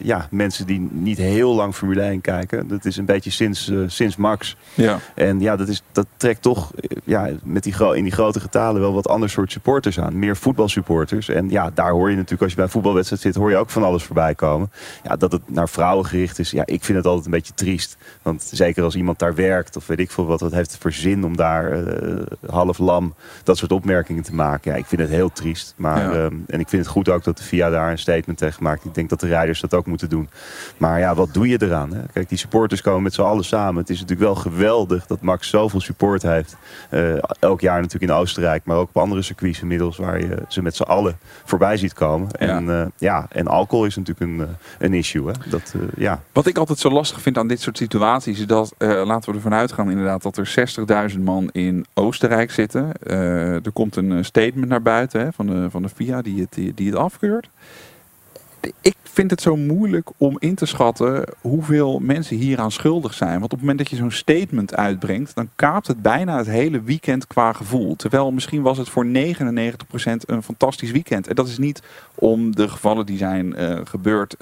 ja, mensen die niet heel lang Formule 1 kijken. Dat is een beetje sinds, sinds Max. Ja. En ja, dat, is, dat trekt toch ja, met die, in die grote getalen wel wat ander soort supporters aan. Meer voetbalsupporters. En ja, daar hoor je natuurlijk als je bij een voetbalwedstrijd zit, hoor je ook van alles voorbij komen. Ja, dat het naar vrouwen gericht is, ja, ik vind het altijd een beetje triest. Want zeker als iemand daar werkt of weet ik veel wat, wat heeft het voor zin om daar eh, half lam dat soort opmerkingen te maken. Ja, ik vind het heel triest. Maar, Ja. ehm, en ik vind het goed ook dat de VIA daar een statement tegen maakt. Ik denk dat de rijders dat ook moeten doen. Maar ja, wat doe je eraan? Hè? Kijk, die supporters komen met z'n allen samen. Het is natuurlijk wel geweldig dat Max zoveel support heeft. Eh, elk jaar natuurlijk in Oostenrijk, maar ook op andere circuits inmiddels waar je ze met z'n allen voorbij ziet komen. En, eh, ja, en alcohol is natuurlijk een, een issue. Hè? Dat, ja. Wat ik altijd zo lastig vind aan dit soort situaties is dat, laten we ervan uitgaan inderdaad, dat er 60.000 man in Oostenrijk zitten. Eh, er komt een eh, statement naar buiten hè, van, de, van de FIA die het, die, het afkeurt. Ik vind het zo moeilijk om in te schatten hoeveel mensen hieraan schuldig zijn. Want op het moment dat je zo'n statement uitbrengt, dan kaapt het bijna het hele weekend qua gevoel. Terwijl misschien was het voor 99% een fantastisch weekend. En dat is niet om de gevallen die zijn eh, gebeurd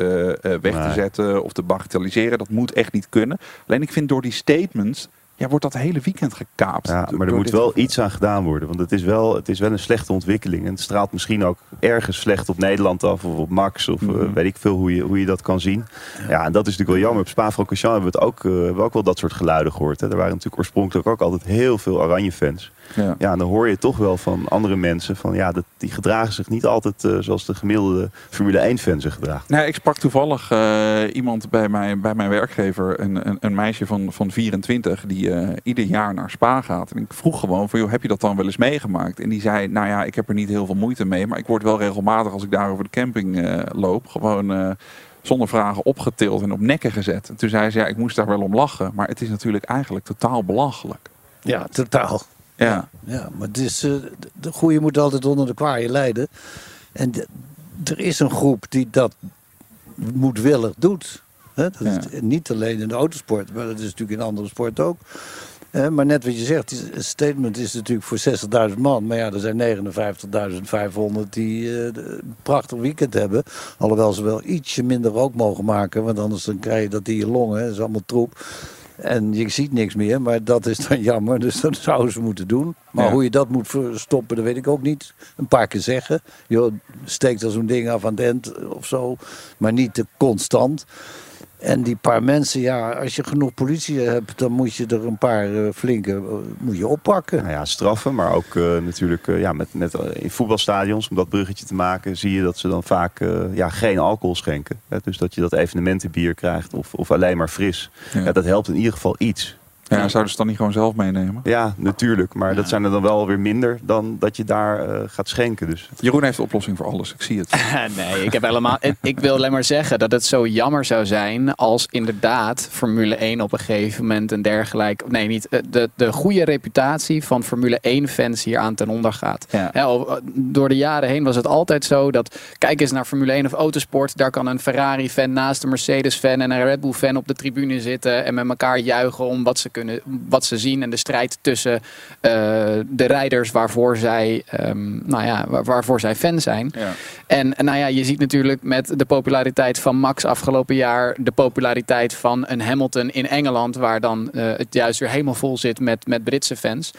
weg te zetten of te bagatelliseren. Dat moet echt niet kunnen. Alleen ik vind door die statements, ja, wordt dat hele weekend gekaapt. Ja, maar er moet wel iets aan gedaan worden. Want het is, wel, het is wel een slechte ontwikkeling. En het straalt misschien ook ergens slecht op Nederland af. Of op Max. Of eh, Mhm. weet ik veel hoe je, hoe je dat kan zien. Ja, en dat is natuurlijk wel jammer. Op Spa-Francorchamps hebben we, het ook, eh, hebben we ook wel dat soort geluiden gehoord. Hè. Er waren natuurlijk oorspronkelijk ook altijd heel veel oranje fans. Ja. Ja, en dan hoor je toch wel van andere mensen. Van, ja, dat, die gedragen zich niet altijd eh, zoals de gemiddelde Formule 1-fan zich gedraagt. Nee, ik sprak toevallig eh, iemand bij, mij, bij mijn werkgever, een, een, een meisje van, van 24, die eh, ieder jaar naar Spa gaat. En ik vroeg gewoon van, joh, heb je dat dan wel eens meegemaakt? En die zei, nou ja, ik heb er niet heel veel moeite mee, maar ik word wel regelmatig als ik daar over de camping eh, loop, gewoon eh, zonder vragen opgetild en op nekken gezet. En toen zei ze, ja, ik moest daar wel om lachen, maar het is natuurlijk eigenlijk totaal belachelijk. Ja, totaal. Ja. Ja, maar het is, eh, de- de goede moet altijd onder de kwaaie lijden. En de- er is een groep die dat moedwillig doet. Dat is niet alleen in de autosport, maar dat is natuurlijk in andere sporten ook. Maar net wat je zegt, het statement is natuurlijk voor 60.000 man. Maar ja, er zijn 59.500 die eh, een prachtig weekend hebben. Alhoewel ze wel ietsje minder rook mogen maken. Want anders dan krijg je dat in je longen. Dat is allemaal troep. En je ziet niks meer, maar dat is dan jammer. Dus dat zouden ze moeten doen. Maar Ja. hoe je dat moet stoppen, dat weet ik ook niet. Een paar keer zeggen. Joh, steek dan zo'n ding af aan het eind of zo. Maar niet te constant. En die paar mensen, ja, als je genoeg politie hebt, dan moet je er een paar eh, flinke eh, moet je oppakken. Nou ja, straffen, maar ook eh, natuurlijk ja, met, met, in voetbalstadions, om dat bruggetje te maken, zie je dat ze dan vaak ja, geen alcohol schenken. Hè, dus dat je dat evenementenbier krijgt of, of alleen maar fris. Ja. dat helpt in ieder geval iets. Ja, zouden ze dan niet gewoon zelf meenemen? Ja, natuurlijk. Maar dat zijn er dan wel weer minder dan dat je daar eh, gaat schenken. Dus. Jeroen heeft de oplossing voor alles, ik zie het. nee, ik, heb helemaal, ik wil alleen maar zeggen dat het zo jammer zou zijn als inderdaad Formule 1 op een gegeven moment een dergelijk. Nee, niet. eh, De, de goede reputatie van Formule 1-fans hier aan ten onder gaat. Al- door de jaren heen was het altijd zo dat. Kijk eens naar Formule 1 of autosport. Daar kan een Ferrari-fan naast een Mercedes-fan en een Red Bull-fan op de tribune zitten. En met elkaar juichen om wat ze, kunnen, wat ze zien. En de strijd tussen eh, de rijders waarvoor zij, ehm, nou ja, waar- waarvoor zij fan zijn. En, en nou ja, je ziet natuurlijk met de populariteit van Max afgelopen jaar, de populariteit van een Hamilton in Engeland, waar dan eh, het juist weer helemaal vol zit met, met Britse fans.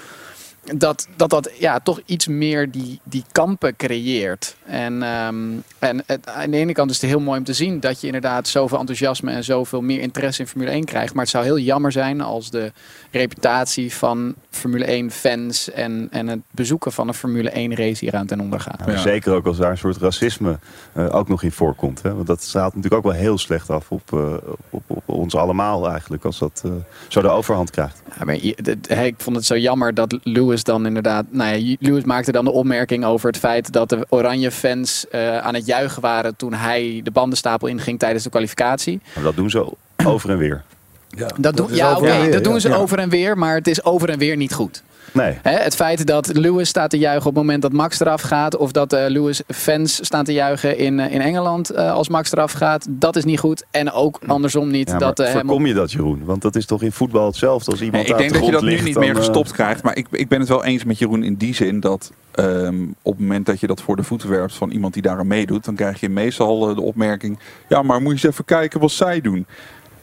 Dat dat, dat ja, toch iets meer die, die kampen creëert. En, ehm, en aan de ene kant is het heel mooi om te zien dat je inderdaad zoveel enthousiasme en zoveel meer interesse in Formule 1 krijgt. Maar het zou heel jammer zijn als de reputatie van Formule 1 fans en, en het bezoeken van een Formule 1 race hier aan ten onder gaat. Maar Zeker ook als daar een soort racisme eh, ook nog in voorkomt. Hè? Want dat straalt natuurlijk ook wel heel slecht af op, eh, op, op ons allemaal eigenlijk. Als dat eh, zo de overhand krijgt. Ja, maar ik vond het zo jammer dat Lewis dan inderdaad. Nou ja, Lewis maakte dan de opmerking over het feit dat de Oranje fans eh, aan het juichen waren toen hij de bandenstapel inging tijdens de kwalificatie. Maar dat doen ze over en weer. Ja, Dat, doen- ja, dat doen ze over en weer, maar het is over en weer niet goed. Nee. Hè, het feit dat Lewis staat te juichen op het moment dat Max eraf gaat, of dat eh, Lewis fans staan te juichen in, eh, in Engeland eh, als Max eraf gaat, dat is niet goed. En ook andersom niet Ja, dat eh, voorkom je dat, Jeroen? Want dat is toch in voetbal hetzelfde als iemand Nee, ik denk dat je dat nu niet meer gestopt krijgt. Maar ik, ik ben het wel eens met Jeroen in die zin dat ehm, op het moment dat je dat voor de voeten werpt van iemand die daar aan meedoet, dan krijg je meestal de opmerking: ja, maar moet je eens even kijken wat zij doen.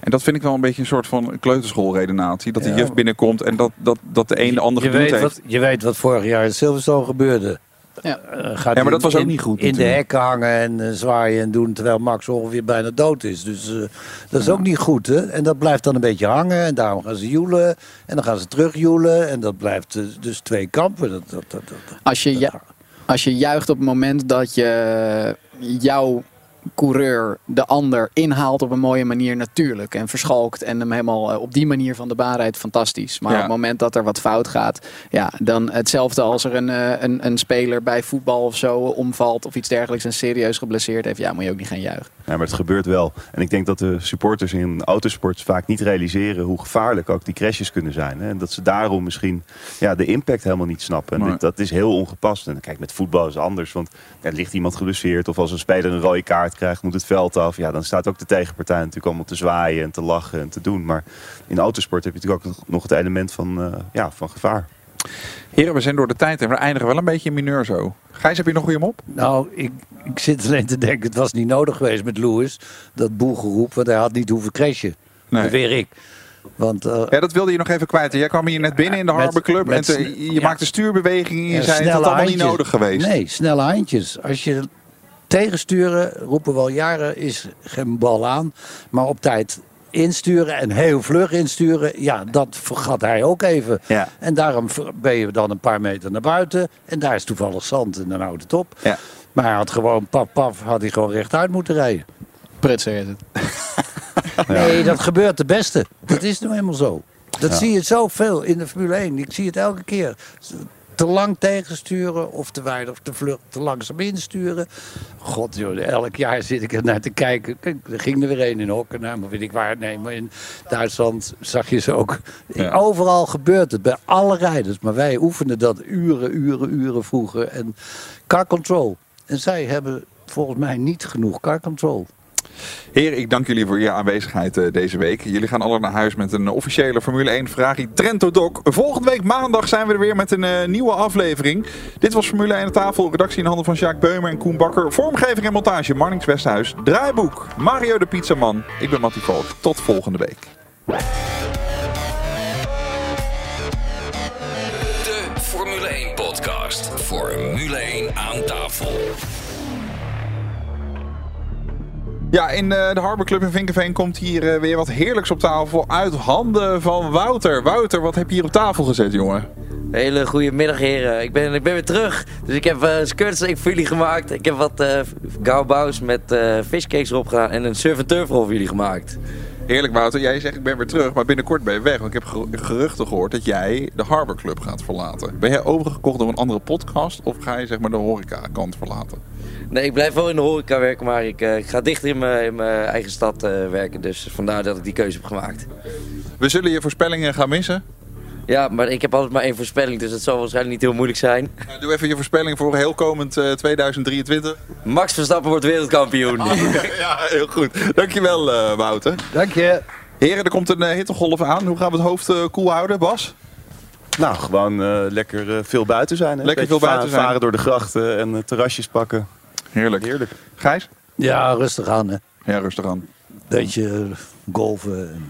En dat vind ik wel een beetje een soort van kleuterschoolredenatie. Dat de Ja. juf binnenkomt en dat, dat, dat de een de ander je, gedoe weet heeft. wat, je weet wat vorig jaar in Silverstone gebeurde. Ja. Eh, gaat Ja, maar dat in- was ook in- niet goed In de hekken hangen en eh, zwaaien en doen terwijl Max ongeveer bijna dood is. Dus eh, dat is ook niet goed. Hè? En dat blijft dan een beetje hangen en daarom gaan ze joelen. En dan gaan ze terug joelen. En dat blijft dus twee kampen. Dat, dat, dat, dat- Als je, ju- als je juicht op het moment dat je jouw coureur de ander inhaalt op een mooie manier natuurlijk. En verschalkt en hem helemaal eh, op die manier van de baan rijdt, fantastisch. Maar Ja. op het moment dat er wat fout gaat, ja, dan hetzelfde als er een, eh, een, een speler bij voetbal of zo omvalt of iets dergelijks en serieus geblesseerd heeft, ja, moet je ook niet gaan juichen. Ja, maar het gebeurt wel. En ik denk dat de supporters in autosport vaak niet realiseren hoe gevaarlijk ook die crashes kunnen zijn. Hè? En dat ze daarom misschien ja, de impact helemaal niet snappen. En dit- dat is heel ongepast. En kijk, met voetbal is het anders. Want er ligt iemand geblesseerd. Of als een speler een rode kaart krijgt, moet het veld af. Ja, dan staat ook de tegenpartij natuurlijk allemaal te zwaaien en te lachen en te doen. Maar in autosport heb je natuurlijk ook nog het element van, eh, ja, van gevaar. Heren, we zijn door de tijd en we eindigen wel een beetje in mineur zo. Gijs, heb je nog goede mop? Nou, ik, ik zit alleen te denken, het was niet nodig geweest met Lewis. Dat boelgeroep, want hij had niet hoeven crashen. Nee. Dat weer ik. Want, eh, Ja, dat wilde je nog even kwijt. Jij kwam hier net binnen in de Met- Harbor Club met en te- je ja. maakte stuurbewegingen en je Ja, zei het allemaal niet handjes. nodig geweest. Nee, snelle handjes. Als je tegensturen, roepen we al jaren, is geen bal aan. Maar op tijd insturen en heel vlug insturen, ja, dat vergat hij ook even. Ja. En daarom ben je dan een paar meter naar buiten. En daar is toevallig zand en dan houdt het op. Ja. Maar hij had gewoon, paf, paf, had hij gewoon rechtuit moeten rijden. Prutser is het. Nee, dat gebeurt de beste. Dat is nou helemaal zo. Dat Ja. zie je zoveel in de Formule 1. Ik zie het elke keer. Te lang tegensturen of te weinig of te vlug, te langzaam insturen. God joh, elk jaar zit ik er naar te kijken. Kijk, er ging er weer een in Hockenheim, of weet ik waar. Nee, maar in Duitsland zag je ze ook. Ja. Overal gebeurt het, bij alle rijders. Maar wij oefenden dat uren, uren, uren vroeger. En car control. En zij hebben volgens mij niet genoeg car control. Heren, ik dank jullie voor je aanwezigheid eh, deze week. Jullie gaan alle naar huis met een officiële Formule 1 Ferrari Trento Doc. Volgende week maandag zijn we er weer met een eh, nieuwe aflevering. Dit was Formule 1 aan tafel. Redactie in handen van Jacques Beumer en Koen Bakker. Vormgeving en montage Marnix Westhuis. Draaiboek Mario de Pizzaman. Ik ben Mattie Valk. Tot volgende week. De Formule 1 podcast. Formule 1 aan tafel. Ja, in eh, de Harbor Club in Vinkenveen komt hier eh, weer wat heerlijks op tafel uit handen van Wouter. Wouter, wat heb je hier op tafel gezet, jongen? Hele goede middag heren. Ik ben, ik ben weer terug. Dus ik heb uh, skirts voor jullie gemaakt. Ik heb wat uh, gauwbaus met uh, fishcakes erop gedaan en een surf voor jullie gemaakt. Heerlijk Wouter, jij zegt ik ben weer terug, maar binnenkort ben je weg. Want ik heb geruchten gehoord dat jij de Harbor Club gaat verlaten. Ben jij overgekocht door een andere podcast of ga je zeg maar de horeca kant verlaten? Nee, ik blijf wel in de horeca werken, maar ik, uh, ik ga dichter in mijn, in mijn eigen stad uh, werken. Dus vandaar dat ik die keuze heb gemaakt. We zullen je voorspellingen gaan missen. Ja, maar ik heb altijd maar één voorspelling, dus het zal waarschijnlijk niet heel moeilijk zijn. Nou, doe even je voorspelling voor heel komend uh, 2023. Max Verstappen wordt wereldkampioen. ja, heel goed. Dankjewel uh, Wouter. Dank je. Heren, er komt een uh, hittegolf aan. Hoe gaan we het hoofd koel cool houden, Bas? Nou, gewoon lekker veel buiten zijn. Hè? Lekker veel buiten zijn. Varen door de grachten en terrasjes pakken. Heerlijk. Heerlijk. Gijs? Ja, rustig aan hè. Ja, rustig aan. Beetje golven. En,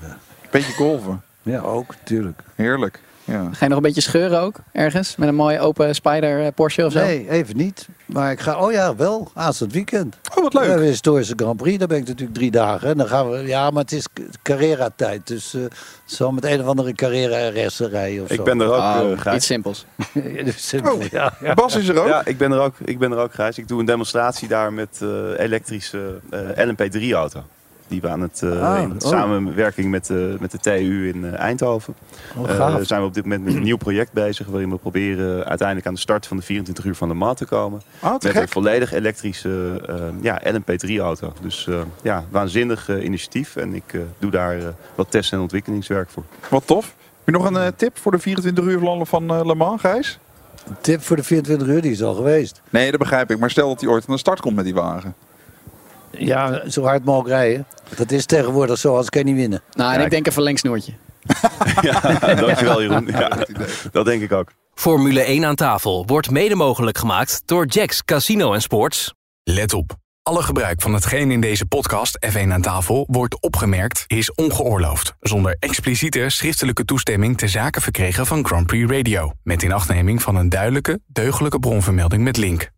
Beetje golven? Ja, ook, tuurlijk. Heerlijk. Ja. Ga je nog een beetje scheuren ook, ergens? Met een mooie open Spider Porsche of zo? Nee, even niet. Maar ik ga, oh ja, wel, aanstaand weekend. Oh, wat leuk. We hebben een historische Grand Prix, daar ben ik natuurlijk drie dagen. En dan gaan we, ja, maar het is Carrera-tijd. Dus uh, het zal met een of andere Carrera-RS rijden of ik zo. ben er ook, oh, uh. Iets simpels. simpel, oh, ja, ja. Bas is er ook? Ja, ik ben er ook, ik ben er ook, Gijs. Ik doe een demonstratie daar met uh, elektrische LMP3-auto. Die we aan het, uh, Ah, in oh. samenwerking met, uh, met de TU in uh, Eindhoven. Oh, Uh, zijn we op dit moment met een nieuw project bezig. Waarin we proberen uiteindelijk aan de start van de 24 uur van de maand te komen. Oh, met gek. een volledig elektrische uh, ja, LMP3 auto. Dus uh, ja, waanzinnig uh, initiatief. En ik uh, doe daar uh, wat test- en ontwikkelingswerk voor. Wat tof. Heb je nog een uh, tip voor de 24 uur landen van uh, Le Mans, Gijs? Een tip voor de 24 uur, die is al geweest. Nee, dat begrijp ik. Maar stel dat hij ooit aan de start komt met die wagen. Ja, zo hard mogelijk rijden. Dat is tegenwoordig zo, als kan je niet winnen. Nou, en Ja, ik denk een verlengsnoertje. ja, dankjewel Jeroen. Ja, dat denk ik ook. Formule 1 aan tafel wordt mede mogelijk gemaakt door Jacks Casino en Sports. Let op. Alle gebruik van hetgeen in deze podcast F1 aan tafel wordt opgemerkt is ongeoorloofd. Zonder expliciete schriftelijke toestemming te zaken verkregen van Grand Prix Radio. Met inachtneming van een duidelijke, deugdelijke bronvermelding met link.